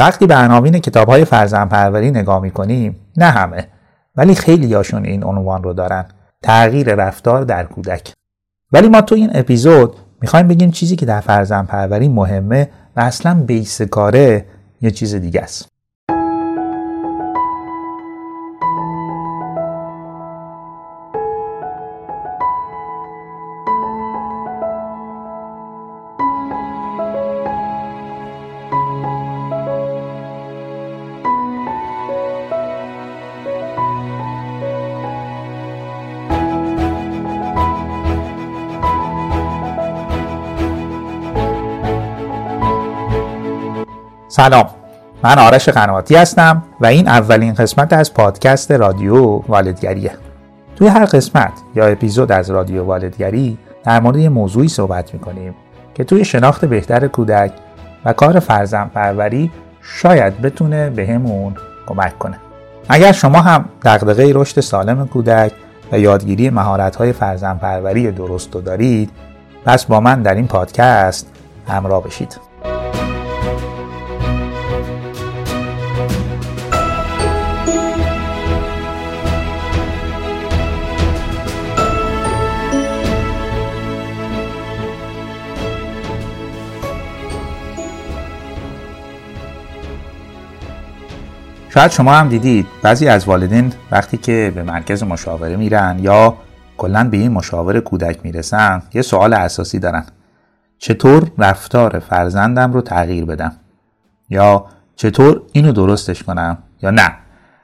وقتی به عناوین کتاب های فرزندپروری نگاه می‌کنیم نه همه ولی خیلی هاشون این عنوان رو دارن. تغییر رفتار در کودک. ولی ما تو این اپیزود می‌خوایم بگیم چیزی که در فرزندپروری مهمه و اصلا بیس کاره یه چیز دیگه است. سلام. من آرش قنواتی هستم و این اولین قسمت از پادکست رادیو والدگریه. توی هر قسمت یا اپیزود از رادیو والدگری در مورد یه موضوعی صحبت می‌کنیم که توی شناخت بهتر کودک و کار فرزند پروری شاید بتونه بهمون کمک کنه. اگر شما هم دغدغه رشد سالم کودک و یادگیری مهارت‌های فرزند پروری درست دارید پس با من در این پادکست همراه بشید. شاید شما هم دیدید بعضی از والدین وقتی که به مرکز مشاوره میرن یا کلا به این مشاور کودک می‌رسن یه سوال اساسی دارن. چطور رفتار فرزندم رو تغییر بدم؟ یا چطور اینو درستش کنم؟ یا نه؟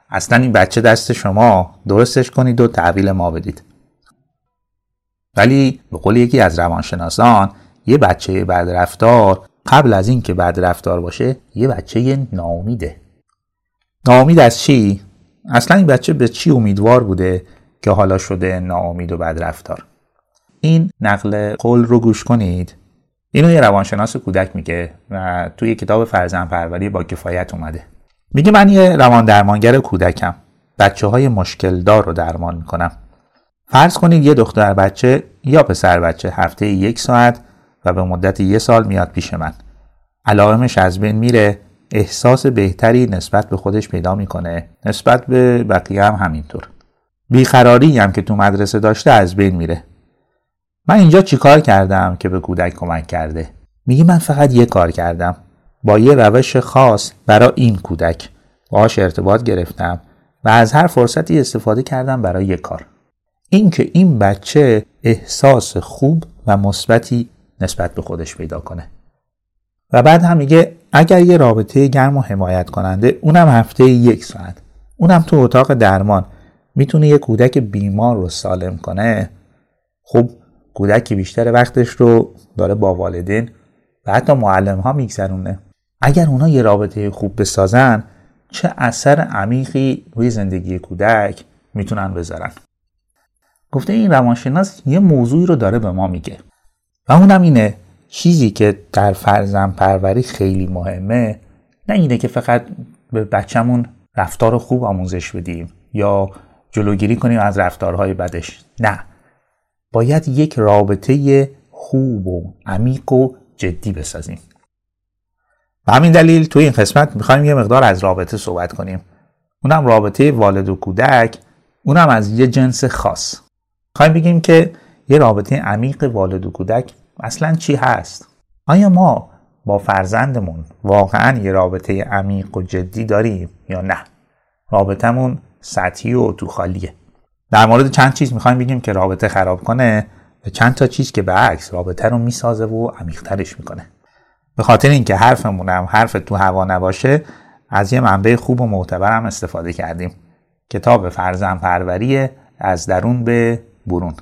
اصلا این بچه دست شما درستش کنید و تحویل ما بدید. ولی به قول یکی از روانشناسان یه بچه بد رفتار قبل از اینکه بد رفتار باشه یه بچه ناامیده. ناامید از چی؟ اصلا این بچه به چی امیدوار بوده که حالا شده ناامید و بد رفتار این نقل قول رو گوش کنید. اینو یه روانشناس کودک میگه و توی کتاب فرزن پروری با کفایت اومده. میگه من یه روان درمانگر کودکم. بچه های مشکل دار رو درمان می‌کنم. فرض کنید یه دختر بچه یا پسر بچه هفته یک ساعت و به مدت یه سال میاد پیش من. علائمش از بین میره احساس بهتری نسبت به خودش پیدا می‌کنه. نسبت به بقیه هم همینطور. بیقراری هم که تو مدرسه داشته از بین میره. من اینجا چیکار کردم که به کودک کمک کرده؟ میگه من فقط یه کار کردم. با یه روش خاص برای این کودک. باهاش ارتباط گرفتم و از هر فرصتی استفاده کردم برای یه کار. اینکه این بچه احساس خوب و مثبتی نسبت به خودش پیدا کنه. و بعد هم میگه اگر یه رابطه گرم و حمایت کننده اونم هفته یک ساعت. اونم تو اتاق درمان. می‌تونه یه کودک بیمار رو سالم کنه. خب کودکی بیشتر وقتش رو داره با والدین و حتی معلم ها میگذرونه. اگر اونا یه رابطه خوب بسازن چه اثر عمیقی روی زندگی کودک می‌تونن بذارن. گفته این روانشناس یه موضوعی رو داره به ما میگه. و اونم اینه چیزی که در فرزن پروری خیلی مهمه نه اینه که فقط به بچهمون رفتار خوب آموزش بدیم یا جلوگیری کنیم از رفتارهای بدش. نه. باید یک رابطه خوب و عمیق و جدی بسازیم. به همین دلیل توی این قسمت می‌خوایم یه مقدار از رابطه صحبت کنیم. اونم رابطه والد و کودک اونم از یه جنس خاص. می‌خوایم بگیم که یه رابطه عمیق والد و کودک اصلا چی هست؟ آیا ما با فرزندمون واقعا یه رابطه عمیق و جدی داریم یا نه؟ رابطمون سطحی و تو خالیه. در مورد چند چیز می‌خوایم بگیم که رابطه خراب کنه و چند تا چیز که به عکس رابطه رو می‌سازه و عمیقترش می‌کنه. به خاطر اینکه حرفمونم حرف تو هوا نباشه از یه منبع خوب و معتبرم استفاده کردیم. کتاب فرزن پروری از درون به برون.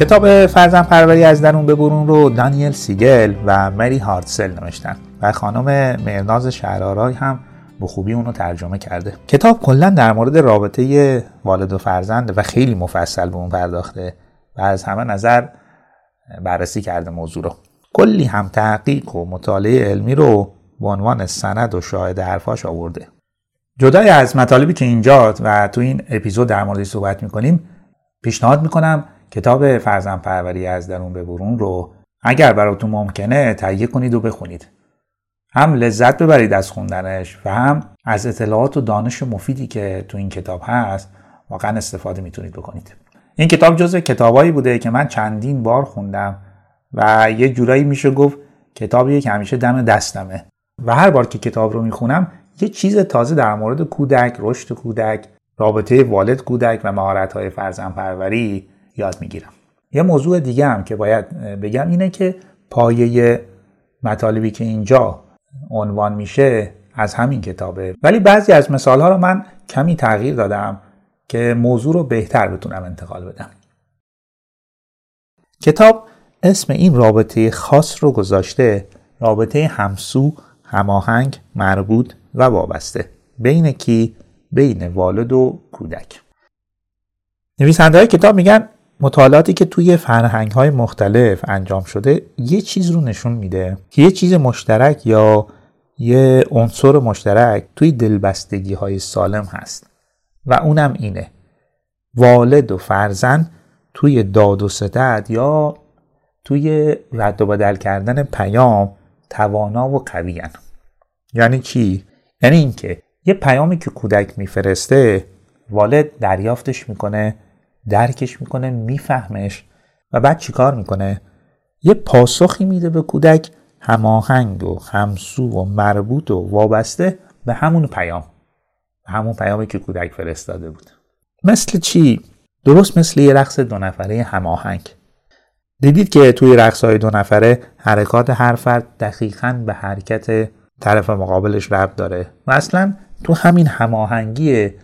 کتاب فرزن پروری از درون به برون رو دانیل سیگل و مری هارتسل نوشتن و خانم مرناز شهرارای هم به خوبی اونو ترجمه کرده. کتاب کلا در مورد رابطه والد و فرزند و خیلی مفصل به اون پرداخته و از همه نظر بررسی کرده موضوع رو. کلی هم تحقیق و مطالعه علمی رو به عنوان سند و شاهد حرفاش آورده. جدای از مطالبی که اینجا و تو این اپیزود در موردش صحبت می‌کنیم پیشنهاد می‌کنم کتاب فرزن پروری از درون به برون رو اگر براتون ممکنه تهیه کنید و بخونید. هم لذت ببرید از خوندنش و هم از اطلاعات و دانش مفیدی که تو این کتاب هست واقعا استفاده می‌تونید بکنید. این کتاب جزو کتابایی بوده که من چندین بار خوندم و یه جورایی میشه گفت کتابیه که همیشه دم دستمه. و هر بار که کتاب رو می‌خونم یه چیز تازه در مورد کودک، رشد کودک، رابطه والد کودک و مهارت‌های فرزند پروری یاد می‌گیرم. یه موضوع دیگه هم که باید بگم اینه که پایه مطالبی که اینجا عنوان میشه از همین کتابه ولی بعضی از مثالها رو من کمی تغییر دادم که موضوع رو بهتر بتونم انتقال بدم کتاب اسم این رابطه خاص رو گذاشته رابطه همسو، هماهنگ، مربوط و وابسته بین کی؟ بین والد و کودک نویسنده های کتاب میگن مطالعاتی که توی فرهنگ های مختلف انجام شده یه چیز رو نشون میده که یه چیز مشترک یا یه عنصر مشترک توی دلبستگی های سالم هست. و اونم اینه. والد و فرزند توی داد و ستد یا توی رد و بدل کردن پیام توانا و قوی یعنی چی؟ یعنی اینکه یه پیامی که کودک میفرسته والد دریافتش می‌کنه درکش می‌کنه میفهمش و بعد چیکار می‌کنه؟ یه پاسخی میده به کودک هماهنگ و همسو و مربوط و وابسته به همون پیام. به همون پیامی که کودک فرستاده بود. مثل چی؟ درست مثل یه رقص دو نفره هماهنگ دیدید که توی رقص های دو نفره حرکات هر فرد دقیقا به حرکت طرف مقابلش ربط داره. و اصلا تو همین هماهنگیه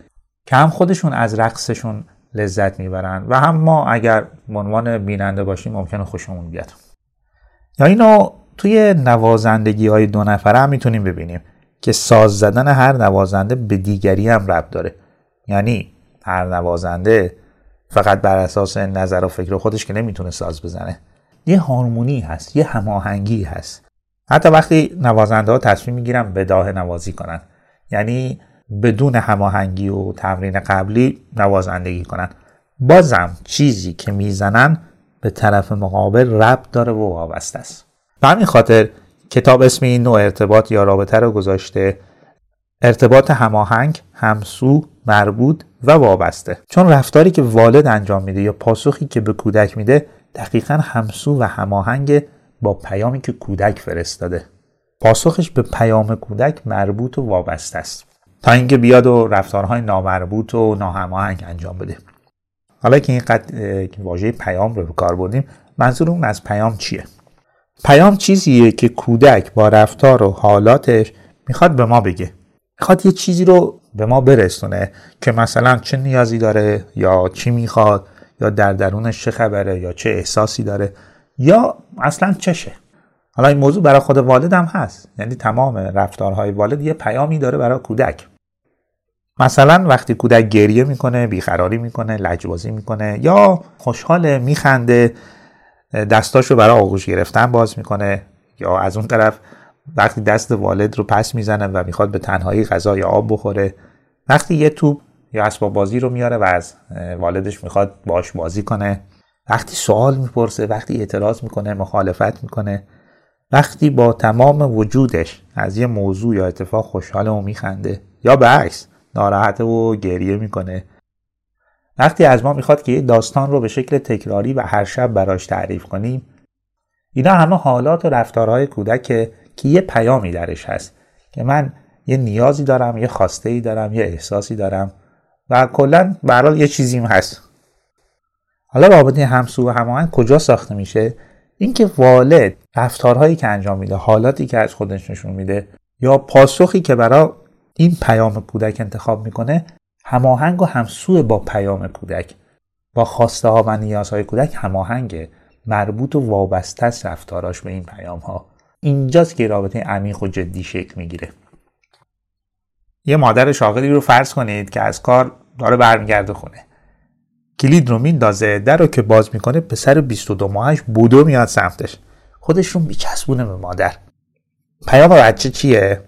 که هم خودشون از رقصشون لذت می‌برن. و هم ما اگر عنوان بیننده باشیم ممکنه خوشمون بیاد. یا اینو توی نوازندگی های دو نفره هم می‌تونیم ببینیم که ساز زدن هر نوازنده به دیگری هم ربط داره. یعنی هر نوازنده فقط بر اساس نظر و فکر خودش که نمی‌تونه ساز بزنه. یه هارمونی هست یه هماهنگی هست. حتی وقتی نوازنده ها تصمیم می‌گیرن به داه نوازی کنن. یعنی بدون هماهنگی و تمرین قبلی نوازندگی کنن بازم چیزی که می‌زنن به طرف مقابل ربط داره و وابسته است. به همین خاطر کتاب اسم این نوع ارتباط یا رابطه رو گذاشته. ارتباط هماهنگ، همسو، مربوط و وابسته. چون رفتاری که والد انجام میده یا پاسخی که به کودک میده دقیقا همسو و هماهنگ با پیامی که کودک فرستاده. پاسخش به پیام کودک مربوط و وابسته است. تا اینکه بیاد و رفتارهای نامربوط و ناهماهنگ انجام بده. حالا که اینقدر واژه پیام رو به کار بردیم منظور اون از پیام چیه؟ پیام چیزیه که کودک با رفتار و حالاتش می‌خواد به ما بگه. می‌خواد یه چیزی رو به ما برسونه که مثلا چه نیازی داره یا چی می‌خواد یا در درونش چه خبره یا چه احساسی داره یا اصلا چشه. حالا این موضوع برای خود والد هم هست. یعنی تمام رفتارهای والد یه پیامی داره برای کودک. مثلا وقتی کودک گریه می‌کنه بیقراری می‌کنه لجبازی می‌کنه یا خوشحال میخنده دستاشو برای آغوش گرفتن باز می‌کنه یا از اون طرف وقتی دست والد رو پس می‌زنه و می‌خواد به تنهایی غذا یا آب بخوره وقتی یه توپ یا اسباب بازی رو میاره و از والدش می‌خواد باش بازی کنه وقتی سوال می‌پرسه وقتی اعتراض می‌کنه مخالفت می‌کنه وقتی با تمام وجودش از یه موضوع یا اتفاق خوشحال و میخنده یا به عکس ناراحته و گریه می‌کنه. وقتی از ما می‌خواد که یه داستان رو به شکل تکراری و هر شب براش تعریف کنیم اینا همه حالات و رفتارهای کودک که یه پیامی درش هست که من یه نیازی دارم یه خواسته ای دارم یه احساسی دارم و کلا برحال یه چیزیم هست. حالا رابطه همسو و هماهنگ کجا ساخته میشه؟ اینکه والد رفتارهایی که انجام میده حالاتی که از خودش نشون میده یا پاسخی که برای این پیام کودک انتخاب می‌کنه هماهنگ و همسو با پیام کودک با خواسته ها و نیازهای کودک هماهنگ مربوط و وابسته است رفتاراش به این پیام ها اینجاست که رابطه عمیق و جدی شکل می‌گیره. یه مادر شاغلی رو فرض کنید که از کار داره برمیگرده خونه. کلید رو میندازه در رو که باز می‌کنه پسر 22 ماهش بودو میاد سمتش. خودش رو میچسبونه به مادر. پیام بچه چیه؟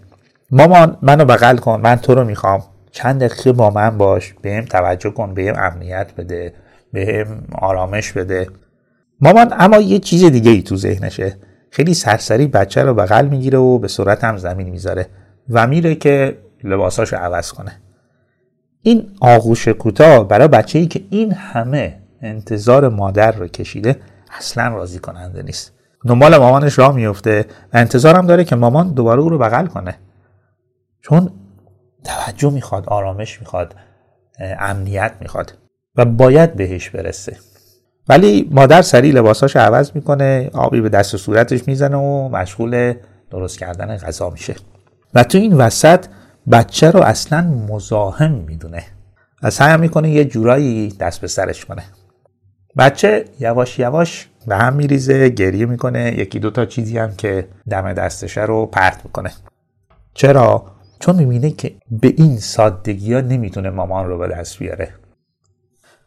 مامان منو بغل کن من تو رو می‌خوام. چند دقیقه با من باش بهم توجه کن بهم امنیت بده به آرامش بده. مامان اما یه چیز دیگه ای تو ذهنشه. خیلی سرسری بچه رو بغل می‌گیره و به صورت هم زمین می‌ذاره و میره که لباساشو عوض کنه. این آغوش کوتاه برای بچه ای که این همه انتظار مادر رو کشیده اصلا راضی کننده نیست. دنبال مامانش راه میفته و انتظارم داره که مامان دوباره او رو بغل کنه. چون توجه می‌خواد آرامش می‌خواد امنیت می‌خواد و باید بهش برسه. ولی مادر سریع لباساش عوض می‌کنه آبی به دست و صورتش می‌زنه و مشغول درست کردن غذا میشه. و تو این وسط بچه رو اصلا مزاحم می‌دونه و سعی می‌کنه یه جورایی دست به سرش کنه. بچه یواش یواش به هم میریزه گریه می‌کنه. یکی دوتا چیزی هم که دم دستشه رو پرت می‌کنه. چرا؟ چون می‌بینه که به این سادگی ها نمی‌تونه مامان رو به دست بیاره.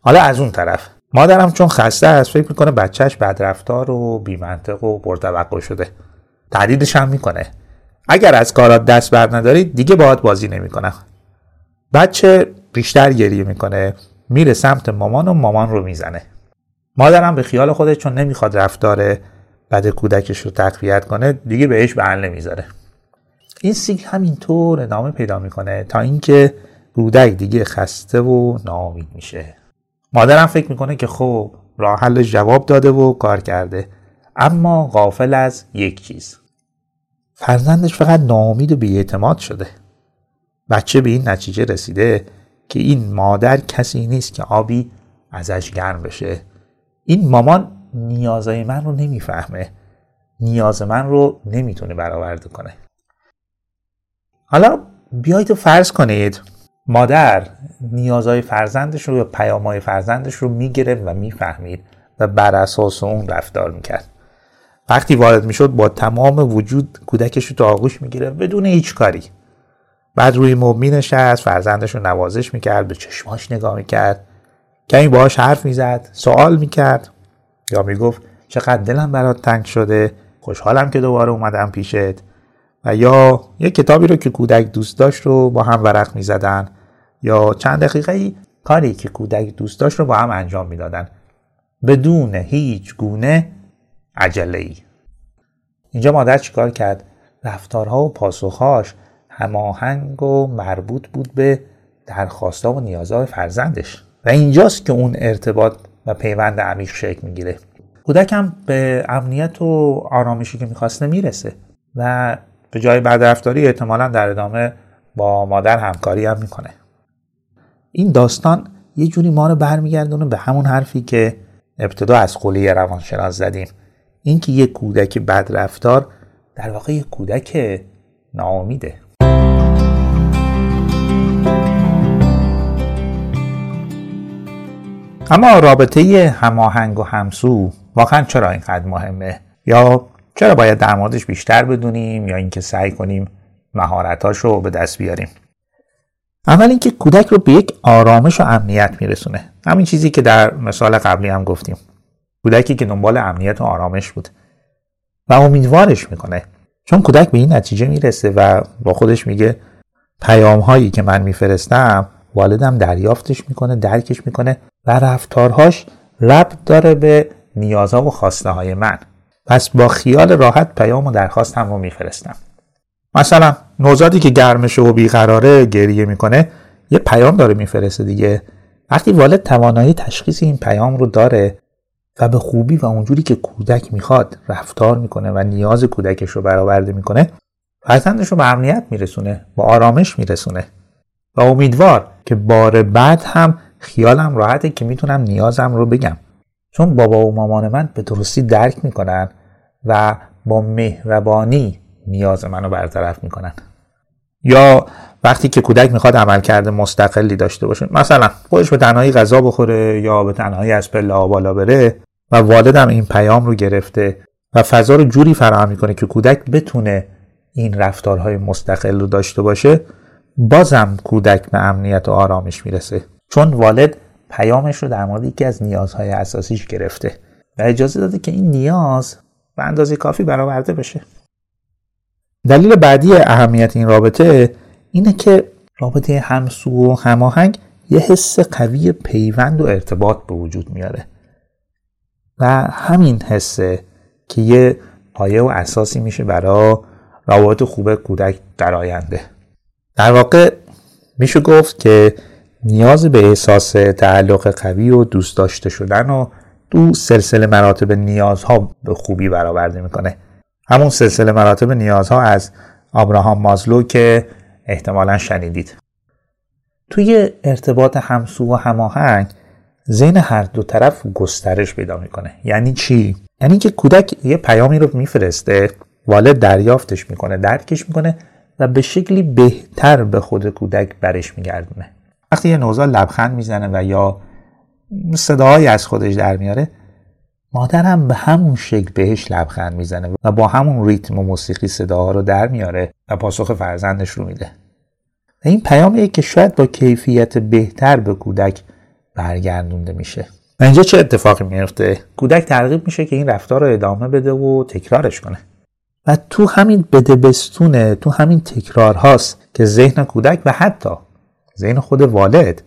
حالا از اون طرف. مادرم چون خسته است فکر می‌کنه بچهش بدرفتار و بیمنطق و پرتوقع شده. تهدیدش هم می‌کنه. اگر از کارات دست بر ندارید دیگه باهات بازی نمی‌کنم. بچه بیشتر گریه می‌کنه میره سمت مامان و مامان رو می‌زنه. مادرم به خیال خودش چون نمی‌خواد رفتار بد کودکش رو تقویت کنه دیگه بهش بهل نمی‌ذاره این سیکل همینطور ادامه پیدا می‌کنه تا اینکه کودک دیگه خسته و ناامید میشه. مادرم فکر می‌کنه که خب راه حل جواب داده و کار کرده. اما غافل از یک چیز. فرزندش فقط ناامید و بیاعتماد شده. بچه به این نتیجه رسیده که این مادر کسی نیست که آبی ازش گرم بشه. این مامان نیازهای من رو نمی‌فهمه. نیاز من رو نمی‌تونه برآورده کنه. حالا بیایید و فرض کنید مادر نیازهای فرزندش رو یا پیامهای فرزندش رو می‌گرفت و می‌فهمید و بر اساس اون رفتار می‌کرد. وقتی وارد می‌شد با تمام وجود کودکش رو تو آغوش می‌گیره بدون هیچ کاری. بعد روی مبل مینشست فرزندش رو نوازش می‌کرد به چشماش نگاه می‌کرد. کمی باهاش حرف می‌زد سوال می‌کرد. یا می‌گفت چقدر دلم برات تنگ شده خوشحالم که دوباره اومدم پیشت. و یا یه کتابی رو که کودک دوست داشت رو با هم ورق می‌زدن. یا چند دقیقه ای کاری که کودک دوست داشت رو با هم انجام می‌دادن. بدون هیچ گونه عجله ای اینجا مادر چیکار کرد؟ رفتارها و پاسخهاش هماهنگ و مربوط بود به درخواستها و نیازهای فرزندش. و اینجاست که اون ارتباط و پیوند عمیق شکل می‌گیره. کودک هم به امنیت و آرامشی که می‌خواسته می‌رسه و به جای بدرفتاری احتمالا در ادامه با مادر همکاری هم می‌کنه. این داستان یه جوری ما رو برمیگردونه به همون حرفی که ابتدا از قوله روانشناس زدیم. اینکه یه کودک بدرفتار در واقع یه کودک ناامیده. اما رابطه هماهنگ و همسو واقعا چرا اینقدر مهمه؟ یا چرا باید در موردش بیشتر بدونیم یا اینکه سعی کنیم مهارتاش رو به دست بیاریم؟ اول اینکه کودک رو به یک آرامش و امنیت میرسونه. همین چیزی که در مثال قبلی هم گفتیم. کودکی که دنبال امنیت و آرامش بود و امیدوارش می‌کنه. چون کودک به این نتیجه می‌رسه و با خودش میگه پیام هایی که من میفرستم والدم دریافتش می‌کنه درکش می‌کنه و رفتارهاش ربط داره به نیازها و خواسته های من. پس با خیال راحت پیام و درخواستم رو میفرستم. مثلا نوزادی که گرمشه و بیقراره گریه می‌کنه یه پیام داره میفرسته دیگه. وقتی والد توانایی تشخیص این پیام رو داره و به خوبی و اونجوری که کودک می‌خواد رفتار می‌کنه و نیاز کودکش رو برآورده می‌کنه فرزندش رو به امنیت میرسونه با آرامش میرسونه. و امیدوار که بار بعد هم خیالم راحته که می‌تونم نیازم رو بگم. چون بابا و مامان من به درستی درک می‌کنن و با مهربانی نیاز منو برطرف می‌کنن. یا وقتی که کودک می‌خواد عملکرد مستقلی داشته باشه مثلا خودش به تنهایی غذا بخوره یا به تنهایی از پله بالا بره و والدم این پیام رو گرفته و فضا رو جوری فراهم می‌کنه که کودک بتونه این رفتارهای مستقل رو داشته باشه بازم کودک به امنیت و آرامش می‌رسه. چون والد پیامش رو در مورد یکی از نیازهای اساسیش گرفته و اجازه داده که این نیاز به اندازه کافی برآورده بشه. دلیل بعدی اهمیت این رابطه اینه که رابطه همسو و هماهنگ یه حس قوی پیوند و ارتباط به وجود میاره. و همین حسه که یه پایه و اساسی میشه برای روابط خوب کودک در آینده. در واقع میشه گفت که نیاز به احساس تعلق قوی و دوست داشته شدن و دو سلسله مراتب نیازها به خوبی برآورده می‌کنه. همون سلسله مراتب نیازها از آبراهام مازلو که احتمالا شنیدید. توی ارتباط همسو و هماهنگ ذهن هر دو طرف گسترش پیدا می‌کنه. یعنی چی؟ یعنی که کودک یه پیامی رو میفرسته والد دریافتش می‌کنه درکش می‌کنه و به شکلی بهتر به خود کودک برش میگردونه. وقتی یه نوزاد لبخند می‌زنه و یا صداهایی از خودش در میاره مادر هم به همون شکل بهش لبخند می‌زنه و با همون ریتم و موسیقی صداها رو در میاره و پاسخ فرزندش رو میده. و این پیامیه که شاید با کیفیت بهتر به کودک برگردونده میشه. و اینجا چه اتفاقی میفته کودک ترغیب میشه که این رفتار رو ادامه بده و تکرارش کنه. و تو همین بدبستونه تو همین تکرار هاست که ذهن کودک و حتی ذهن خود والد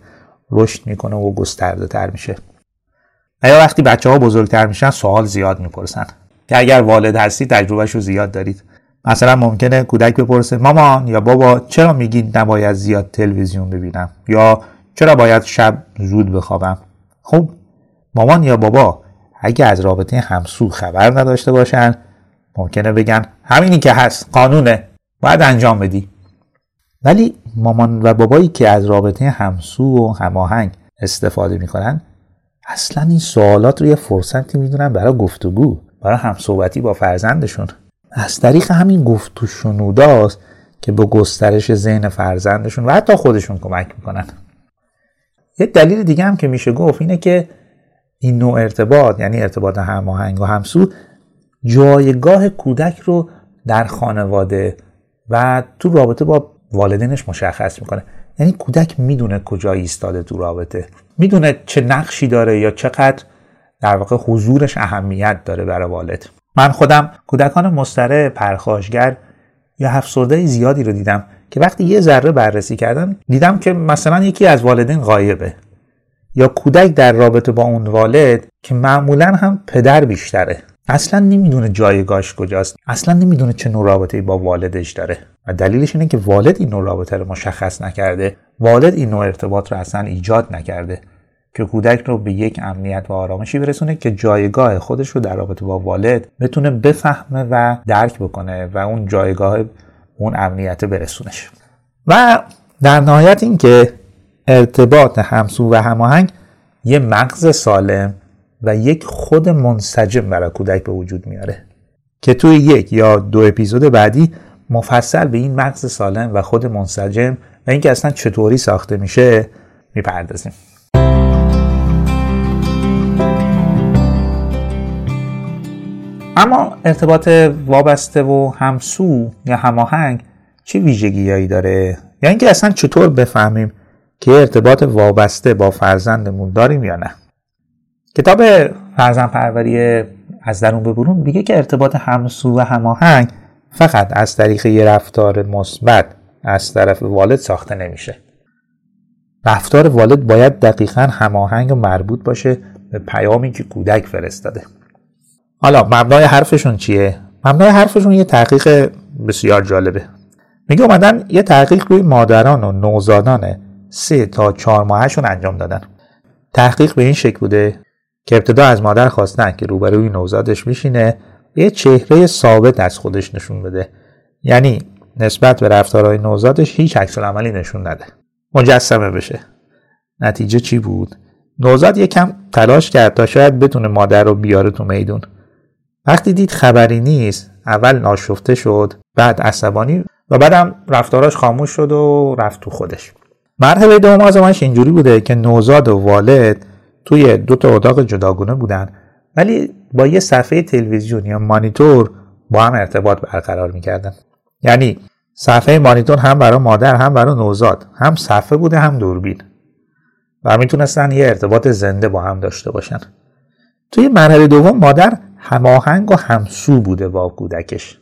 رشد می‌کنه و گسترده تر میشه. و یا وقتی بچه ها بزرگتر میشن سوال زیاد می‌پرسن که اگر والد هستی تجربهش رو زیاد دارید. مثلا ممکنه کودک بپرسه مامان یا بابا چرا میگین نباید زیاد تلویزیون ببینم؟ یا چرا باید شب زود بخوابم؟ خب مامان یا بابا اگه از رابطه همسو خبر نداشته باشن ممکنه بگن همینی که هست قانونه باید انجام بدی. ولی مامان و بابایی که از رابطه همسو و هماهنگ استفاده می‌کنن اصلا این سوالات رو یه فرصتی می‌دونن برای گفتگو برای همصحبتی با فرزندشون. از طریق همین گفت و شنوداست که به گسترش ذهن فرزندشون و حتی خودشون کمک می‌کنن. یه دلیل دیگه هم که میشه گفت اینه که این نوع ارتباط یعنی ارتباط هماهنگ و همسو جایگاه کودک رو در خانواده و تو رابطه با والدینش مشخص می‌کنه. یعنی کودک می‌دونه کجا ایستاده تو رابطه. می‌دونه چه نقشی داره یا چقدر در واقع حضورش اهمیت داره برای والد. من خودم کودکان مستره پرخاشگر یا افسرده زیادی رو دیدم که وقتی یه ذره بررسی کردم دیدم که مثلا یکی از والدین غایبه. یا کودک در رابطه با اون والد که معمولا هم پدر بیشتره. اصلا نمی‌دونه جایگاهش کجاست. اصلا نمی‌دونه چه نوع رابطه با والدش داره. و دلیلش اینه که والد این نوع رابطه رو مشخص نکرده. والد این نوع ارتباط رو اصلا ایجاد نکرده که کودک رو به یک امنیت و آرامشی برسونه که جایگاه خودش رو در رابطه با والد بتونه بفهمه و درک بکنه و اون جایگاه اون امنیت برسونش. و در نهایت اینکه ارتباط همسو و هماهنگ یه مغز سالم و یک خود منسجم برای کودک به وجود میاره. که توی یک یا دو اپیزود بعدی مفصل به این مغز سالم و خود منسجم و اینکه اصلا چطوری ساخته میشه می‌پردازیم. اما ارتباط وابسته و همسو یا هماهنگ چه ویژگیهایی داره؟ یا اینکه اصلا چطور بفهمیم که ارتباط وابسته با فرزندمون داریم یا نه؟ کتاب فرزند پروری از درون به برون میگه که ارتباط همسو و هماهنگ فقط از طریق یه رفتار مثبت از طرف والد ساخته نمیشه. رفتار والد باید دقیقا هماهنگ و مربوط باشه به پیامی که کودک فرستاده. حالا مبنای حرفشون چیه؟ مبنای حرفشون یه تحقیق بسیار جالبه. میگه اومدن یه تحقیق روی مادران و نوزادان سه تا چهار ماهشون انجام دادن. تحقیق به این شکل بوده که ابتدا از مادر خواستن که روبروی نوزادش میشینه یه چهره ثابت از خودش نشون بده. یعنی نسبت به رفتارهای نوزادش هیچ عکس عملی نشون نده. مجسمه بشه. نتیجه چی بود؟ نوزاد یکم تلاش کرد تا شاید بتونه مادر رو بیاره تو میدون. وقتی دید خبری نیست اول ناشفته شد بعد عصبانی و بعدم رفتاراش خاموش شد و رفت تو خودش. مرحله دوم آزمایش اینجوری بوده که نوزاد و والد توی دو تا اتاق جداگونه بودن ولی با یه صفحه تلویزیون یا مانیتور با هم ارتباط برقرار می‌کردن. یعنی صفحه مانیتور هم برای مادر هم برای نوزاد هم صفحه بوده هم دوربین. و می‌تونستن یه ارتباط زنده با هم داشته باشن. توی مرحله دوم مادر هماهنگ و همسو بوده با کودکش.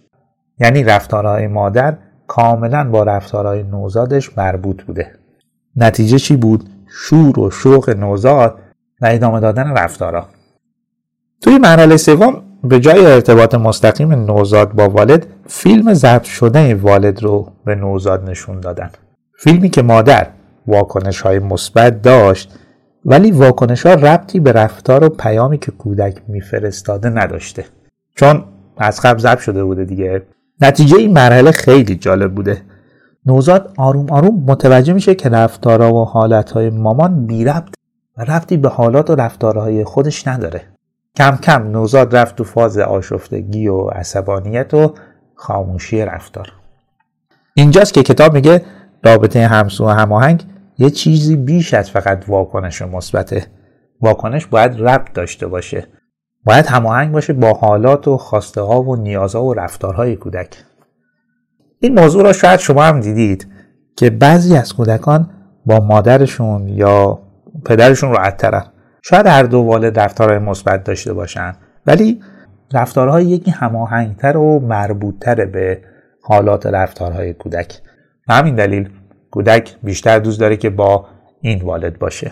یعنی رفتارهای مادر کاملا با رفتارهای نوزادش مربوط بوده. نتیجه چی بود؟ شور و شوق نوزاد و ادامه دادن رفتارا. توی مرحله سوم به جای ارتباط مستقیم نوزاد با والد فیلم ضبط شده والد رو به نوزاد نشون دادن. فیلمی که مادر واکنش های مثبت داشت ولی واکنش ها ربطی به رفتار و پیامی که کودک میفرستاده نداشته. چون از قبل ضبط شده بوده دیگه. نتیجه این مرحله خیلی جالب بوده. نوزاد آروم آروم متوجه میشه که رفتارها و حالتهای مامان بی ربط و ربطی به حالات و رفتارهای خودش نداره. کم کم نوزاد رفت تو فاز آشفتگی و عصبانیت و خاموشی رفتار. اینجاست که کتاب میگه رابطه همسو و هماهنگ یه چیزی بیش از فقط واکنش مثبته. واکنش باید ربط داشته باشه. باید هماهنگ باشه با حالات و خواسته ها و نیازها و رفتارهای کودک. این موضوع را شاید شما هم دیدید که بعضی از کودکان با مادرشون یا پدرشون راحت ترن. شاید هر دو والد رفتارهای مثبت داشته باشن ولی رفتارهای یکی هماهنگتر و مربوطتر به حالات رفتارهای کودک. به همین دلیل کودک بیشتر دوست داره که با این والد باشه.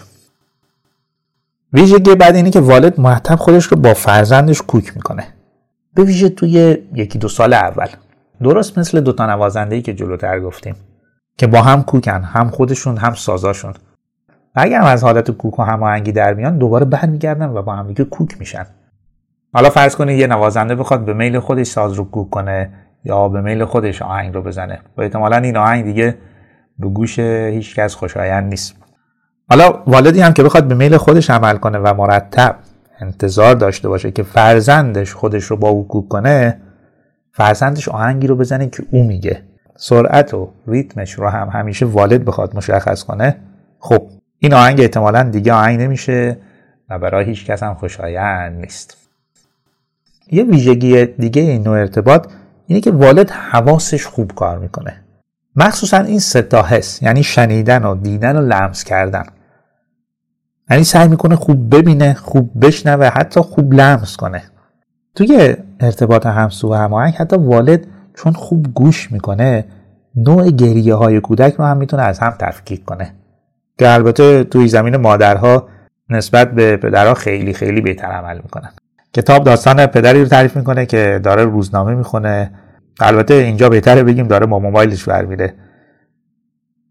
ویژگی بعد اینه که والد محتم خودش رو با فرزندش کوک می‌کنه. به ویژه توی یکی دو سال اول. درست مثل دوتا نوازنده که جلوتر گفتیم که با هم کوکن هم خودشون هم سازاشون. اگر از حالت کوک و هماهنگی در میان دوباره برمیگردن و با هم دیگه کوک میشن. حالا فرض کنید یه نوازنده بخواد به میل خودش ساز رو کوک کنه یا به میل خودش آهنگ رو بزنه. و احتمالا این آهنگ دیگه به گوش هیچ کس خوشایند نیست. حالا والدی هم که بخواد به میل خودش عمل کنه و مرتب انتظار داشته باشه که فرزندش خودش رو با او کوک کنه فرزندش آهنگی رو بزنه که او میگه. سرعت و ریتمش رو هم همیشه والد بخواد مشخص کنه خب این آهنگ احتمالا دیگه آهنگ نمیشه و برای هیچ کس هم خوشایند نیست. یه ویژگی دیگه این نوع ارتباط اینه که والد حواسش خوب کار می‌کنه. مخصوصا این ستا حس یعنی شنیدن و دیدن و لمس کردن. یعنی سعی می‌کنه خوب ببینه خوب بشنوه حتی خوب لمس کنه. توی ارتباط همسو و هماهنگ حتی والد چون خوب گوش می‌کنه نوع گریه های کودک رو هم می‌تونه از هم تفکیک کنه. که البته توی زمین مادرها نسبت به پدرها خیلی خیلی بهتر عمل می‌کنن. کتاب داستان پدری رو تعریف می‌کنه که داره روزنامه می‌خونه. البته اینجا بهتره بگیم داره با موبایلش میره.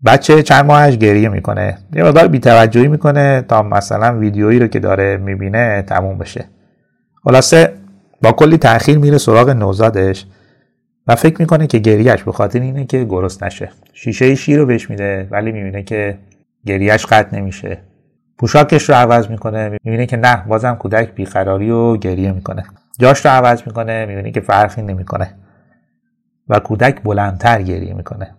بچه چند ماهش گریه می‌کنه. یه مقدار بیتوجهی می‌کنه تا مثلا ویدیویی رو که داره می‌بینه تموم بشه. خلاصه با کلی تاخیر میره سراغ نوزادش و فکر می‌کنه که گریهش به خاطر اینه که گرست نشه. شیشه شیر رو بهش میده ولی می‌بینه که گریهش قطع نمیشه. پوشاکش رو عوض می‌کنه می‌بینه که نه بازم کودک بیقراری و گریه می‌کنه. جاش رو عوض می‌کنه می‌بینه که فرقی نمی‌کنه. و کودک بلندتر گریه می‌کنه.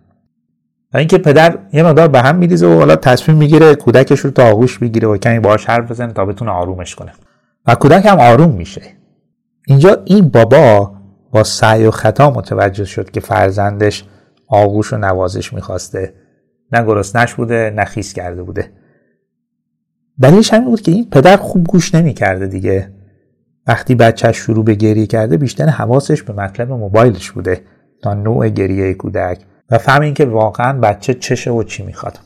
و اینکه پدر یه مقدار به هم میریزه و حالا تصمیم می‌گیره کودکش رو تا آغوش بگیره و کمی باهاش حرف بزنه تا بتونه آرومش کنه. و کودک هم آروم میشه. اینجا این بابا با سعی و خطا متوجه شد که فرزندش آغوش و نوازش می‌خواسته. نه گرسنش بوده نه خیس کرده بوده. دلیلش همین بود که این پدر خوب گوش نمی‌کرده دیگه. وقتی بچهش شروع به گریه کرده بیشتر حواسش به مطلب موبایلش بوده. تا نوع گریه کودک. و فهم اینکه واقعا بچه چشه و چی می‌خواد.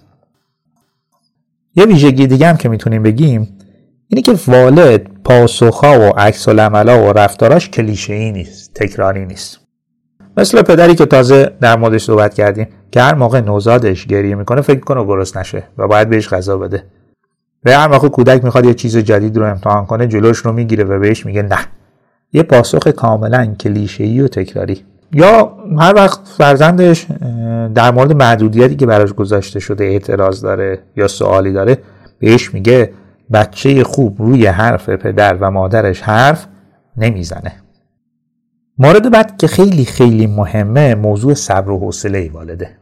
یه ویژگی دیگه هم که می‌تونیم بگیم اینه که والد پاسخها و عکس و رفتاراش کلیشه ای نیست تکراری نیست. مثل پدری که تازه در موردش صحبت کردیم که هر موقع نوزادش گریه می‌کنه فکر کنه گرست نشه و باید بهش غذا بده. به هر موقع کودک می‌خواد یه چیز جدید رو امتحان کنه جلوش رو می‌گیره و بهش میگه نه. یه پاسخ کاملا کلیشه‌ای و تکراری. یا هر وقت فرزندش در مورد محدودیتی که براش گذاشته شده اعتراض داره یا سوالی داره بهش میگه بچه خوب روی حرف پدر و مادرش حرف نمی‌زنه. مورد بعد که خیلی خیلی مهمه موضوع صبر و حوصله والده.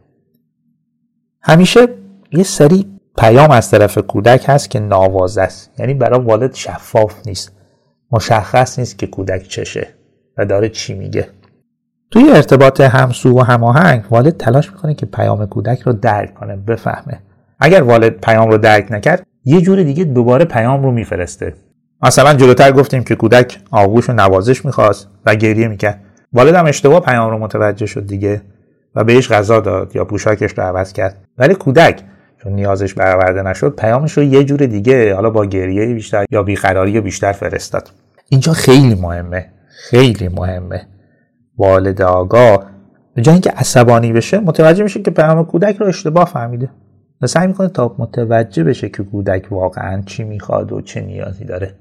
همیشه یه سری پیام از طرف کودک هست که نوازه است. یعنی برای والد شفاف نیست. مشخص نیست که کودک چشه و داره چی میگه. توی ارتباط همسو و هماهنگ والد تلاش می‌کنه که پیام کودک رو درک کنه بفهمه. اگر والد پیام رو درک نکرد یه جور دیگه دوباره پیام رو میفرسته. مثلا جلوتر گفتیم که کودک آغوش و نوازش می‌خواست و گریه می‌کرد. والد هم اشتباه پیام رو متوجه شد دیگه و بهش غذا داد یا پوشاکش رو عوض کرد. ولی کودک چون نیازش برآورده نشد پیامش رو یه جور دیگه حالا با گریه بیشتر یا بیقراری بیشتر فرستاد. اینجا خیلی مهمه خیلی مهمه. والد آگاه به جای اینکه عصبانی بشه متوجه میشه که پیام کودک رو اشتباه فهمیده. و سعی می‌کنه تا متوجه بشه که کودک واقعا چی می‌خواد و چه نیازی داره.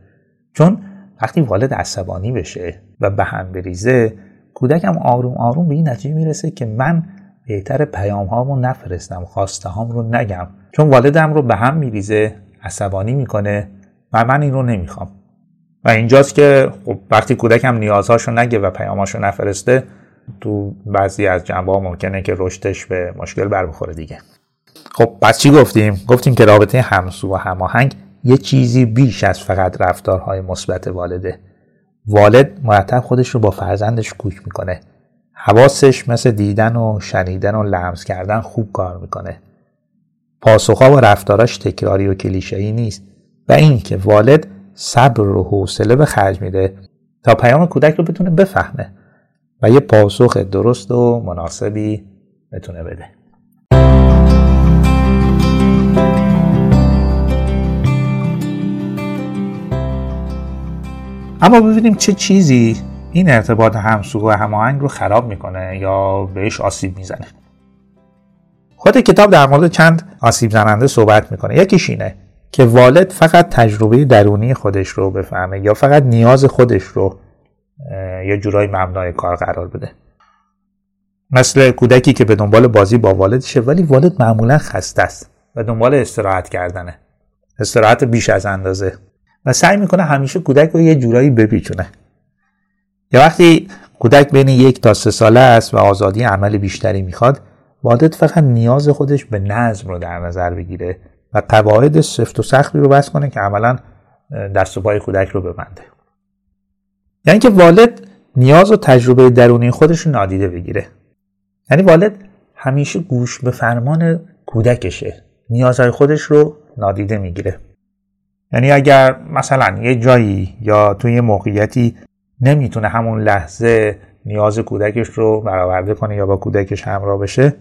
چون وقتی والد عصبانی بشه و به هم بریزه کودک هم آروم آروم به این نتیجه می‌رسه که من بهتر پیام هامو نفرستم خواسته هام رو نگم. چون والدم رو به هم میریزه عصبانی می‌کنه و من این رو نمی‌خوام. و اینجاست که خب وقتی کودک هم نیازهاشو نگه و پیاماشو نفرسته تو بعضی از جنبه ها ممکنه که رشدش به مشکل بر بخوره دیگه. خب پس چی گفتیم؟ گفتیم که رابطه همسو و هماهنگ یه چیزی بیش از فقط رفتارهای مثبت والده. والد مرتب خودش رو با فرزندش کوک می‌کنه. حواسش مثل دیدن و شنیدن و لمس کردن خوب کار می‌کنه. پاسخها و رفتاراش تکراری و کلیشه‌ای نیست و اینکه والد صبر و حوصله به خرج میده تا پیام کودک رو بتونه بفهمه و یه پاسخ درست و مناسبی بتونه بده. اما ببینیم چه چیزی این ارتباط همسو و هماهنگ رو خراب می‌کنه یا بهش آسیب می‌زنه. خود کتاب در مورد چند آسیب زننده صحبت می‌کنه. یکیش اینه که والد فقط تجربه درونی خودش رو بفهمه یا فقط نیاز خودش رو یه جورایی مبنای کار قرار بده. مثل کودکی که به دنبال بازی با والدشه ولی والد معمولا خسته است و دنبال استراحت کردنه. استراحت بیش از اندازه. و سعی می‌کنه همیشه کودک رو یه جورایی بپیچونه. یا وقتی کودک بین یک تا سه ساله است و آزادی عمل بیشتری می‌خواد والد فقط نیاز خودش به نظم رو در نظر بگیره و قواعد سفت و سختی رو بس کنه که عملا دست و پای کودک رو ببنده. یعنی که والد نیاز و تجربه درونی خودش رو نادیده بگیره. یعنی والد همیشه گوش به فرمان کودکشه نیازهای خودش رو نادیده می‌گیره. یعنی اگر مثلا یه جایی یا توی یه موقعیتی نمی‌تونه همون لحظه نیاز کودکش رو برآورده کنه یا با کودکش همراه بشه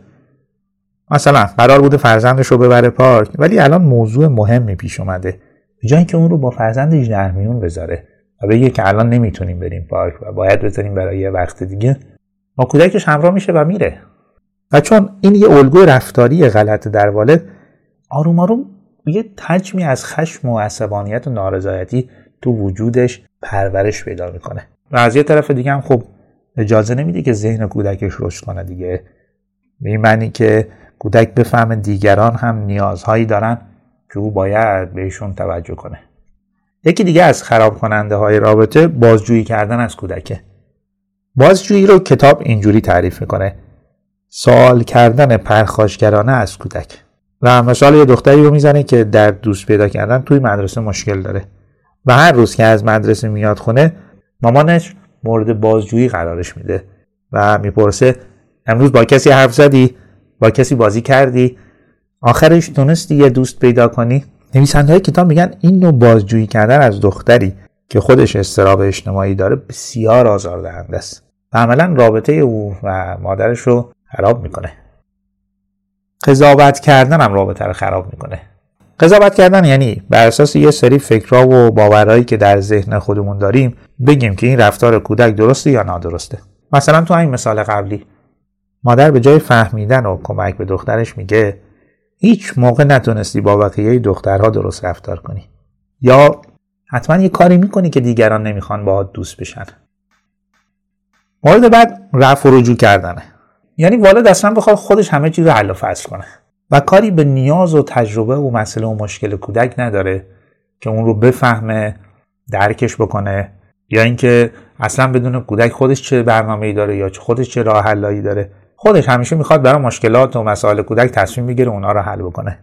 مثلا قرار بوده فرزندش رو ببره پارک ولی الان موضوع مهمی پیش اومده. به جای اینکه اون رو با فرزندش در میون بذاره و بگه که الان نمی‌تونیم بریم پارک و باید بذاریم برای یه وقت دیگه با کودکش همراه میشه و میره. و چون این یه الگوی رفتاری غلط در والد آروم آروم یه تجمی از خشم و عصبانیت و نارضایتی تو وجودش پرورش پیدا می‌کنه. و از یه طرف دیگه هم خب اجازه نمیده که ذهن کودکش رشد کنه دیگه. به معنی که کودک بفهم دیگران هم نیازهایی دارن که او باید بهشون توجه کنه. یکی دیگه از خراب کننده های رابطه بازجویی کردن از کودکه. بازجویی رو کتاب اینجوری تعریف می‌کنه. سوال کردن پرخاشگرانه از کودک. و مثال یه دختری رو می‌زنه که در دوست پیدا کردن توی مدرسه مشکل داره. و هر روز که از مدرسه میاد خونه مامانش مورد بازجویی قرارش میده و می‌پرسه امروز با کسی حرف زدی؟ با کسی بازی کردی؟ آخرش تونستی یه دوست پیدا کنی؟ نویسنده های کتاب میگن این نوع بازجویی کردن از دختری که خودش استراب اجتماعی داره بسیار آزاردهنده است. و عملا رابطه او و مادرش رو خراب می‌کنه. قضاوت کردن هم رابطه رو خراب می‌کنه. قضاوت کردن یعنی بر اساس یه سری فکرها و باورهایی که در ذهن خودمون داریم بگیم که این رفتار کودک درسته یا نادرسته. مثلا تو این مثال قبلی مادر به جای فهمیدن و کمک به دخترش میگه هیچ موقع نتونستی با بقیه دخترها درست رفتار کنی. یا حتما یه کاری می‌کنی که دیگران نمی‌خوان باهات دوست بشن. مورد بعد رفع و رجوع کردنه. یعنی والد اصلا بخواد خودش همه چیز رو حل و فصل کنه. و کاری به نیاز و تجربه و مسئله و مشکل کودک نداره که اون رو بفهمه درکش بکنه یا اینکه اصلا بدون کودک خودش چه برنامه‌ای داره یا خودش چه راه حلایی داره. خودش همیشه می‌خواد برای مشکلات و مسائل کودک تصمیم بگیره اونا رو حل بکنه.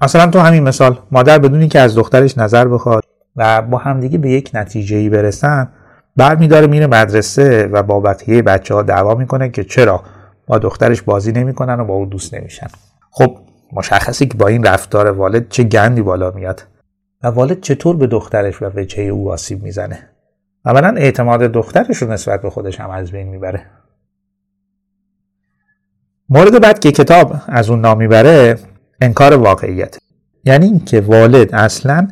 مثلا تو همین مثال مادر بدون اینکه از دخترش نظر بخواد و با همدیگه به یک نتیجه ای برسن برمیداره میره مدرسه و با بقیه بچه ها دعوا می‌کنه که چرا؟ با دخترش بازی نمی‌کنن و با او دوست نمیشن. خب مشخصی که با این رفتار والد چه گندی بالا میاد و والد چطور به دخترش و وجهه او آسیب می‌زنه. اولا اعتماد دخترش رو نسبت به خودش هم از بین می‌بره. مورد بعد که کتاب از اون نام می‌بره انکار واقعیت. یعنی اینکه والد اصلا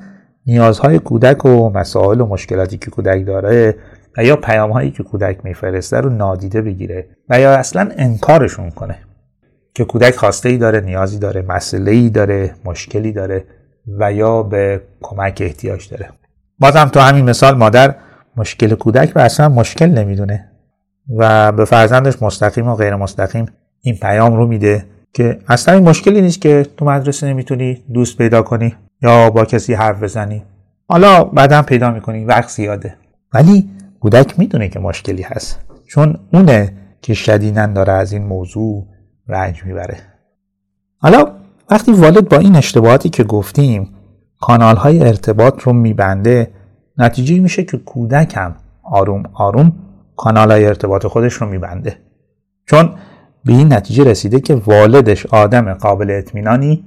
نیازهای کودک و مسائل و مشکلاتی که کودک داره و یا پیام هایی که کودک میفرسته رو نادیده بگیره و یا اصلا انکارشون کنه. که کودک خواسته ای داره نیازی داره مسئله ای داره مشکلی داره و یا به کمک احتیاج داره. بازم تو همین مثال مادر مشکل کودک رو اصلا مشکل نمی‌دونه و به فرزندش مستقیم و غیر مستقیم این پیام رو میده که اصلا این مشکلی نیست که تو مدرسه نمی‌تونی دوست پیدا کنی یا با کسی حرف بزنی. حالا بعدا پیدا می‌کنی وقت زیاده. ولی کودک می‌دونه که مشکلی هست چون اونه که شدیدن داره از این موضوع رنج می‌بره. حالا وقتی والد با این اشتباهاتی که گفتیم کانال های ارتباط رو میبنده نتیجه میشه که کودک هم آروم آروم کانال های ارتباط خودش رو میبنده. چون به این نتیجه رسیده که والدش آدم قابل اطمینانی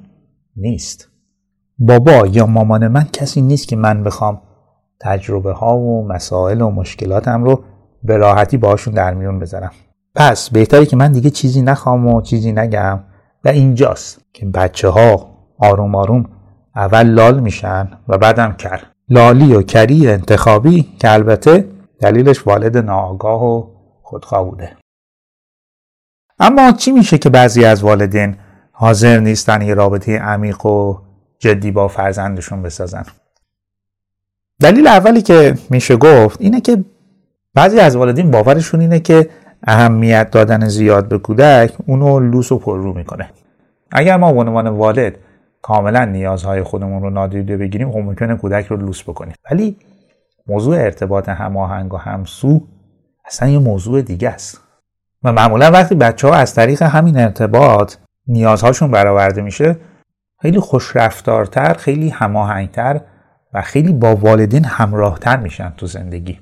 نیست. بابا یا مامان من کسی نیست که من بخوام تجربه ها و مسائل و مشکلاتم رو به راحتی باشون در میون بذارم. پس بهتره که من دیگه چیزی نخوام و چیزی نگم و اینجاست که بچه ها آروم آروم اول لال میشن و بعدم کر. لالی و کری انتخابی که البته دلیلش والد ناآگاه و خودخواه بوده. اما چی میشه که بعضی از والدین حاضر نیستن یه رابطه عمیق و جدی با فرزندشون بسازن؟ دلیل اولی که میشه گفت اینه که بعضی از والدین باورشون اینه که اهمیت دادن زیاد به کودک اونو لوس و پررو می‌کنه. اگر ما به عنوان والد کاملا نیازهای خودمون رو نادیده بگیریم خب ممکنه کودک رو لوس بکنیم. ولی موضوع ارتباط هماهنگ و همسو اصلا یه موضوع دیگه است. و معمولا وقتی بچه ها از طریق همین ارتباط نیازهاشون برآورده میشه خیلی خوشرفتارتر خیلی هماهنگتر و خیلی با والدین همراهتر میشن تو زندگی.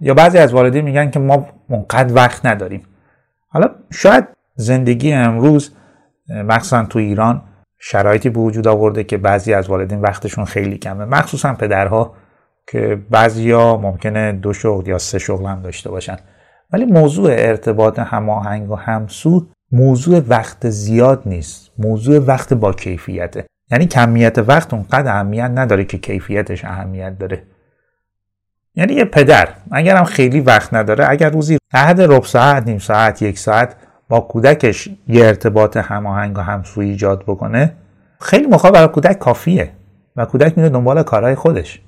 یا بعضی از والدین میگن که ما اونقدر وقت نداریم. حالا شاید زندگی امروز مخصوصا تو ایران شرایطی به وجود آورده که بعضی از والدین وقتشون خیلی کمه. مخصوصا پدرها که بعضیا ممکنه دو شغل یا سه شغل هم داشته باشن. ولی موضوع ارتباط هماهنگ و همسو موضوع وقت زیاد نیست. موضوع وقت با کیفیته. یعنی کمیت وقت اونقدر اهمیت نداره که کیفیتش اهمیت داره. یعنی یه پدر اگر هم خیلی وقت نداره اگر روزی عهد ربع ساعت نیم ساعت یک ساعت با کودکش یه ارتباط هماهنگ و همسویی ایجاد بکنه خیلی موقع برای کودک کافیه و کودک میره دنبال کارهای خودش.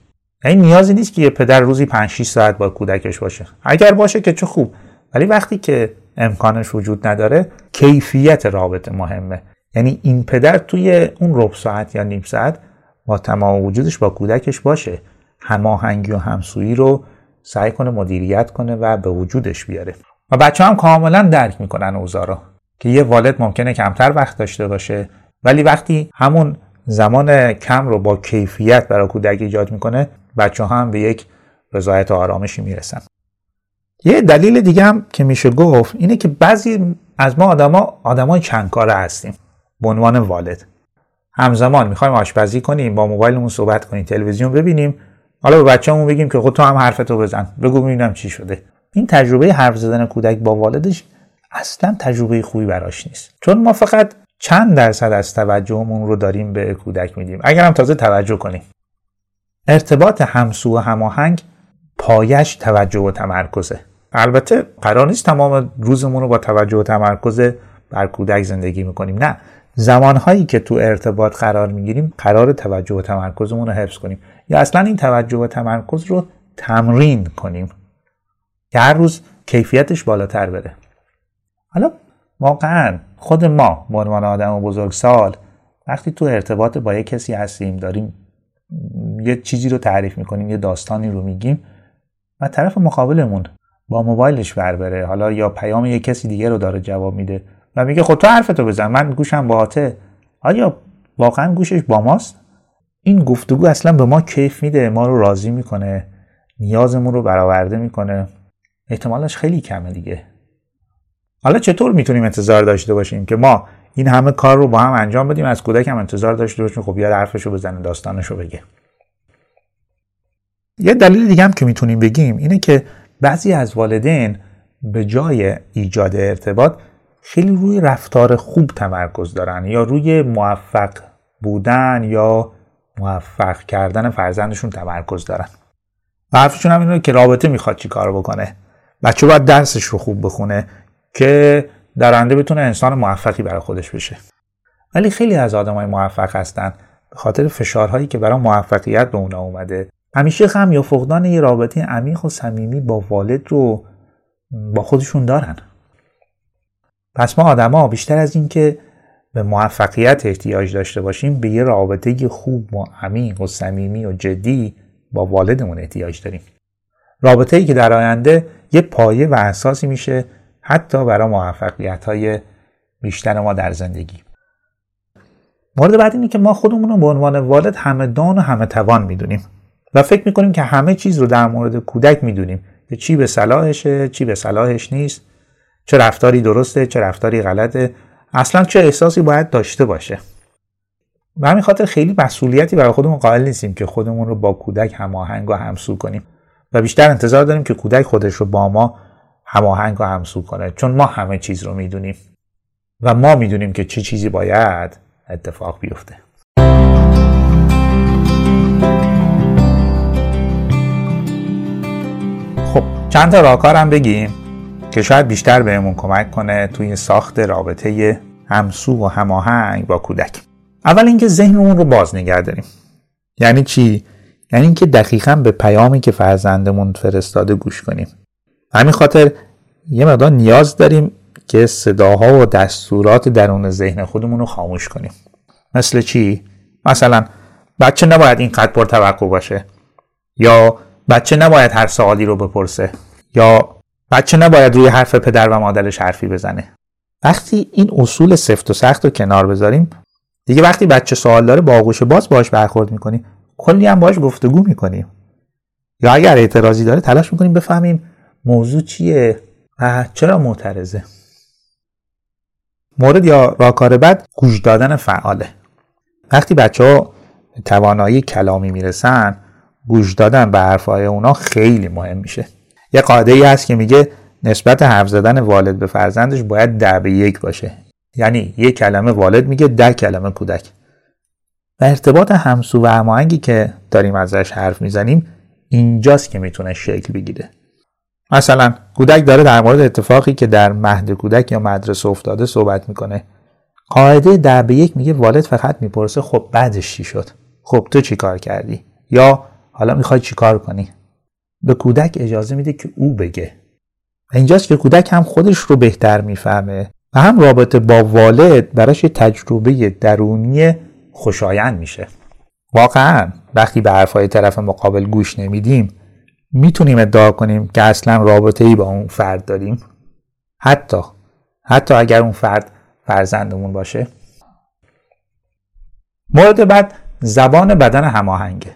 یعنی نیازی نیست که یه پدر روزی 5 6 ساعت با کودکش باشه. اگر باشه که چه خوب. ولی وقتی که امکانش وجود نداره کیفیت رابطه مهمه. یعنی این پدر توی اون ربع ساعت یا نیم ساعت با تمام وجودش با کودکش باشه. هماهنگی و همسویی رو سعی کنه مدیریت کنه و به وجودش بیاره. و بچه هم کاملا درک می‌کنن اوضاع رو که یه والد ممکنه کمتر وقت داشته باشه ولی وقتی همون زمان کم رو با کیفیت برای کودک ایجاد می‌کنه بچه هم به یک رضایت آرامشی می‌رسن. یه دلیل دیگه هم که میشه گفت اینه که بعضی از ما آدما آدمای چند کاره هستیم. به عنوان والد. همزمان می‌خوایم آشپزی کنیم با موبایلمون صحبت کنیم تلویزیون ببینیم. حالا به بچه‌مون بگیم که خود تو هم حرفتو بزن بگو ببینم چی شده. این تجربه حرف زدن کودک با والدش اصلا تجربه خوبی براش نیست. چون ما فقط چند درصد از توجهمون رو داریم به کودک میدیم. اگر هم تازه توجه کنیم. ارتباط همسو و هماهنگ پایش توجه و تمرکزه. البته قرار نیست تمام روزمون رو با توجه و تمرکز بر کودک زندگی می‌کنیم. نه. زمانهایی که تو ارتباط قرار می‌گیریم قرار توجه و تمرکزمون رو حفظ کنیم. یا اصلا این توجه و تمرکز رو تمرین کنیم. که هر روز کیفیتش بالاتر بره. حالا واقعا خود ما به عنوان آدم بزرگسال وقتی تو ارتباط با یه کسی هستیم داریم یه چیزی رو تعریف می‌کنیم یه داستانی رو میگیم و طرف مقابلمون با موبایلش بره. حالا یا پیام یه کسی دیگه رو داره جواب میده. و میگه خب تو حرفتو بزن من گوشم باهاته آیا واقعا گوشش با ماست؟ این گفتگو اصلا به ما کیف میده ما رو راضی می‌کنه نیازمون رو برآورده می‌کنه. احتمالش خیلی کمه دیگه. حالا چطور می‌تونیم انتظار داشته باشیم که ما این همه کار رو با هم انجام بدیم؟ از کودک هم انتظار داشته باشیم خب یاد حرفشو بزنه داستانشو بگه. یه دلیل دیگه هم که می‌تونیم بگیم اینه که بعضی از والدین به جای ایجاد ارتباط خیلی روی رفتار خوب تمرکز دارن یا روی موفق بودن یا موفق کردن فرزندشون تمرکز دارن. و حرفشون هم اینه که رابطه می‌خواد چی کار بکنه. بچه باید درسش رو خوب بخونه که در آینده بتونه انسان موفقی برای خودش بشه. ولی خیلی از آدمای موفق هستن به خاطر فشارهایی که برای موفقیت به اونا اومده. همیشه غم یا فقدان یه رابطه عمیق و صمیمی با والد رو با خودشون دارن. پس ما آدما بیشتر از اینکه به موفقیت احتیاج داشته باشیم به یه رابطه خوب و عمیق و صمیمی و جدی با والدمون احتیاج داریم. رابطه ای که در آینده یه پایه و اساسی میشه حتی برای موفقیت های بیشتر ما در زندگی. مورد بعد اینه که ما خودمون رو به عنوان والد همه دان و همه توان می‌دونیم و فکر می‌کنیم که همه چیز رو در مورد کودک می‌دونیم که چی به صلاحشه چی به صلاحش نیست. چه رفتاری درسته چه رفتاری غلطه. اصلا چه احساسی باید داشته باشه. و همین خاطر خیلی مسئولیتی برای خودمون قائل نیستیم که خودمون رو با کودک هماهنگ و همسو کنیم. و بیشتر انتظار داریم که کودک خودش رو با ما هماهنگ و همسو کنه. چون ما همه چیز رو می‌دونیم. و ما می‌دونیم که چه چیزی باید اتفاق بیفته. خب چند تا راهکار هم بگیم. که شاید بیشتر بهمون کمک کنه توی ساخت رابطه همسو و هماهنگ با کودک. اول اینکه ذهنمون رو باز نگه داریم. یعنی چی؟ یعنی اینکه دقیقا به پیامی که فرزندمون فرستاده گوش کنیم. همین خاطر یه مقدار نیاز داریم که صداها و دستورات درون ذهن خودمون رو خاموش کنیم. مثل چی؟ مثلا بچه نباید اینقدر پر توقع باشه. یا بچه نباید هر سوالی رو بپرسه. یا بچه نباید روی حرف پدر و مادرش حرفی بزنه. وقتی این اصول سفت و سخت رو کنار بذاریم دیگه وقتی بچه سوال داره با آغوش باز باش برخورد می‌کنیم کلی هم باش گفتگو می‌کنیم یا اگر اعتراضی داره تلاش می‌کنیم بفهمیم موضوع چیه و چرا معترضه. مورد یا راکار بعد گوش دادن فعاله. وقتی بچه ها توانایی کلامی می‌رسن گوش دادن به حرفهای اونا خیلی مهم میشه. یه قاعده ای هست که میگه نسبت حرف زدن والد به فرزندش باید ده به یک باشه. یعنی یک کلمه والد میگه ده کلمه کودک. و ارتباط همسو و هماهنگی که داریم ازش حرف می‌زنیم اینجاست که می‌تونه شکل بگیره. مثلا کودک داره در مورد اتفاقی که در مهد کودک یا مدرسه افتاده صحبت می‌کنه. قاعده در به یک میگه والد فقط می‌پرسه خب بعدش چی شد؟ خب تو چی کار کردی؟ یا حالا می‌خوای چی کار کنی؟ به کودک اجازه میده که او بگه. و اینجاست که کودک هم خودش رو بهتر می‌فهمه و هم رابطه با والد براش تجربه درونی خوشایند میشه. واقعا وقتی به حرفهای طرف مقابل گوش نمیدیم می‌تونیم ادعا کنیم که اصلا رابطه ای با اون فرد داریم. حتی حتی اگر اون فرد فرزندمون باشه. مورد بعد زبان بدن هماهنگه.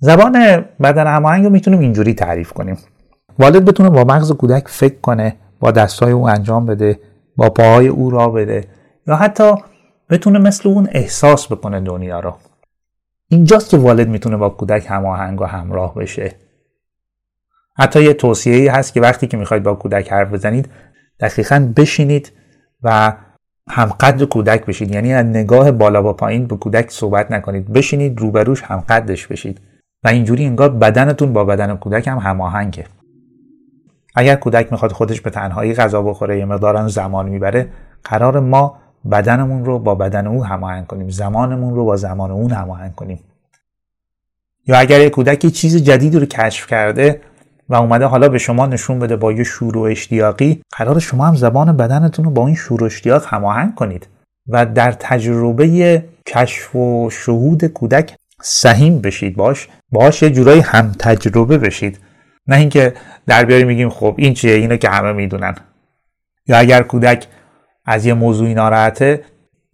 زبان بدن هماهنگ رو می‌تونیم اینجوری تعریف کنیم. والد بتونه با مغز کودک فکر کنه با دستای او انجام بده با پاهای او را بده یا حتی بتونه مثل اون احساس بکنه دنیا رو. اینجاست که والد می‌تونه با کودک هماهنگ و همراه بشه. حتی یه توصیه هست که وقتی که می‌خواید با کودک حرف بزنید دقیقا بشینید و همقدر کودک بشید. یعنی از نگاه بالا با پایین به کودک صحبت نکنید. بشینید روبروش همقدرش بشید. و اینجوری انگار بدنتون با بدن کودک هم هماهنگه. اگر کودک می‌خواد خودش به تنهایی غذا بخوره یه مقدارم زمان می‌بره قرار ما بدنمون رو با بدن او هماهنگ کنیم زمانمون رو با زمان اون هماهنگ کنیم. یا اگر یک کودکی چیز جدیدی رو کشف کرده و اومده حالا به شما نشون بده با یه شور و اشتیاقی قرار شما هم زبان بدنتون رو با این شور و اشتیاق هماهنگ کنید. و در تجربه کشف و شهود کودک سهیم بشید باش. باش یه جورایی هم تجربه بشید. نه اینکه در بیاری میگیم خب این چیه اینو که همه می‌دونن. یا اگر کودک از یه موضوعی ناراحته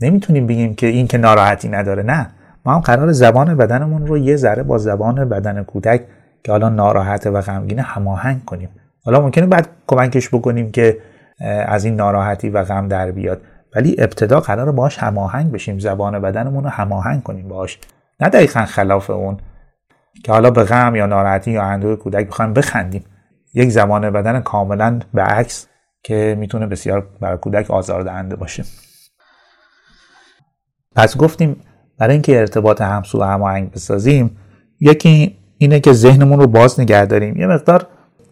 نمی‌تونیم بگیم که این که ناراحتی نداره. نه. ما هم قرار زبان بدنمون رو یه ذره با زبان بدن کودک که حالا ناراحته و غمگینه هماهنگ کنیم. حالا ممکنه بعد کمکش بکنیم که از این ناراحتی و غم در بیاد. ولی ابتدا قرار باش هماهنگ بشیم. زبان بدنمون رو هماهنگ کنیم باش. نه دقیقا خلاف اون که حالا به غم یا ناراحتی یا اندوه کودک بخوایم بخندیم. یک زبان بدن کاملا به عکس که می‌تونه بسیار برای کودک آزاردهنده باشه. پس گفتیم برای اینکه ارتباط همسو هماهنگ بسازیم یکی اینه که ذهنمون رو باز نگه داریم. یه مقدار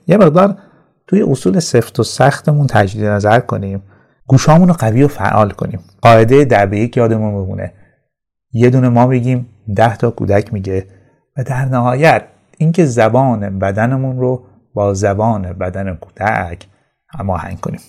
یه مقدار توی اصول سفت و سختمون تجدید نظر کنیم. گوشامون رو قوی و فعال کنیم. قاعده ده به یک یادمون بمونه. یه دونه ما بگیم ده تا کودک میگه و در نهایت اینکه زبان بدنمون رو با زبان بدن کودک هماهنگ کنیم.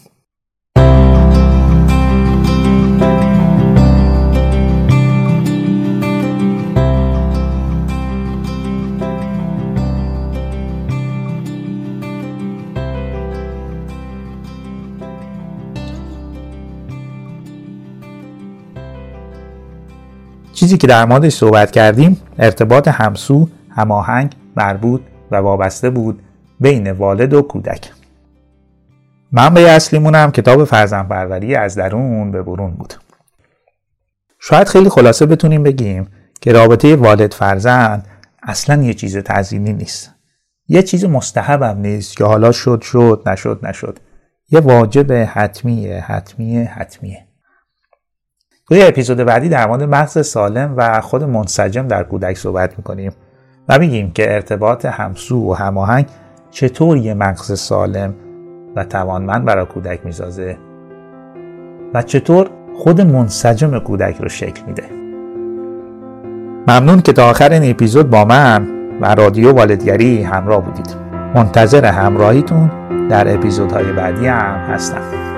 چیزی که در موردش صحبت کردیم ارتباط همسو، هماهنگ، مربوط و وابسته بود بین والد و کودک. منبع اصلیمون هم کتاب فرزن پروری از درون به برون بود. شاید خیلی خلاصه بتونیم بگیم که رابطه والد فرزند اصلا یه چیز تزیینی نیست. یه چیز مستحب هم نیست که حالا شد شد نشد نشد. یه واجب حتمیه حتمیه حتمیه. توی اپیزود بعدی در مورد مغز سالم و خود منسجم در کودک صحبت می‌کنیم و میگیم که ارتباط همسو و هماهنگ چطور یه مغز سالم و توانمند برای کودک می‌سازه و چطور خود منسجم کودک رو شکل میده. ممنون که تا آخر این اپیزود با من و رادیو والدگری همراه بودید. منتظر همراهیتون در اپیزودهای بعدی هم هستم.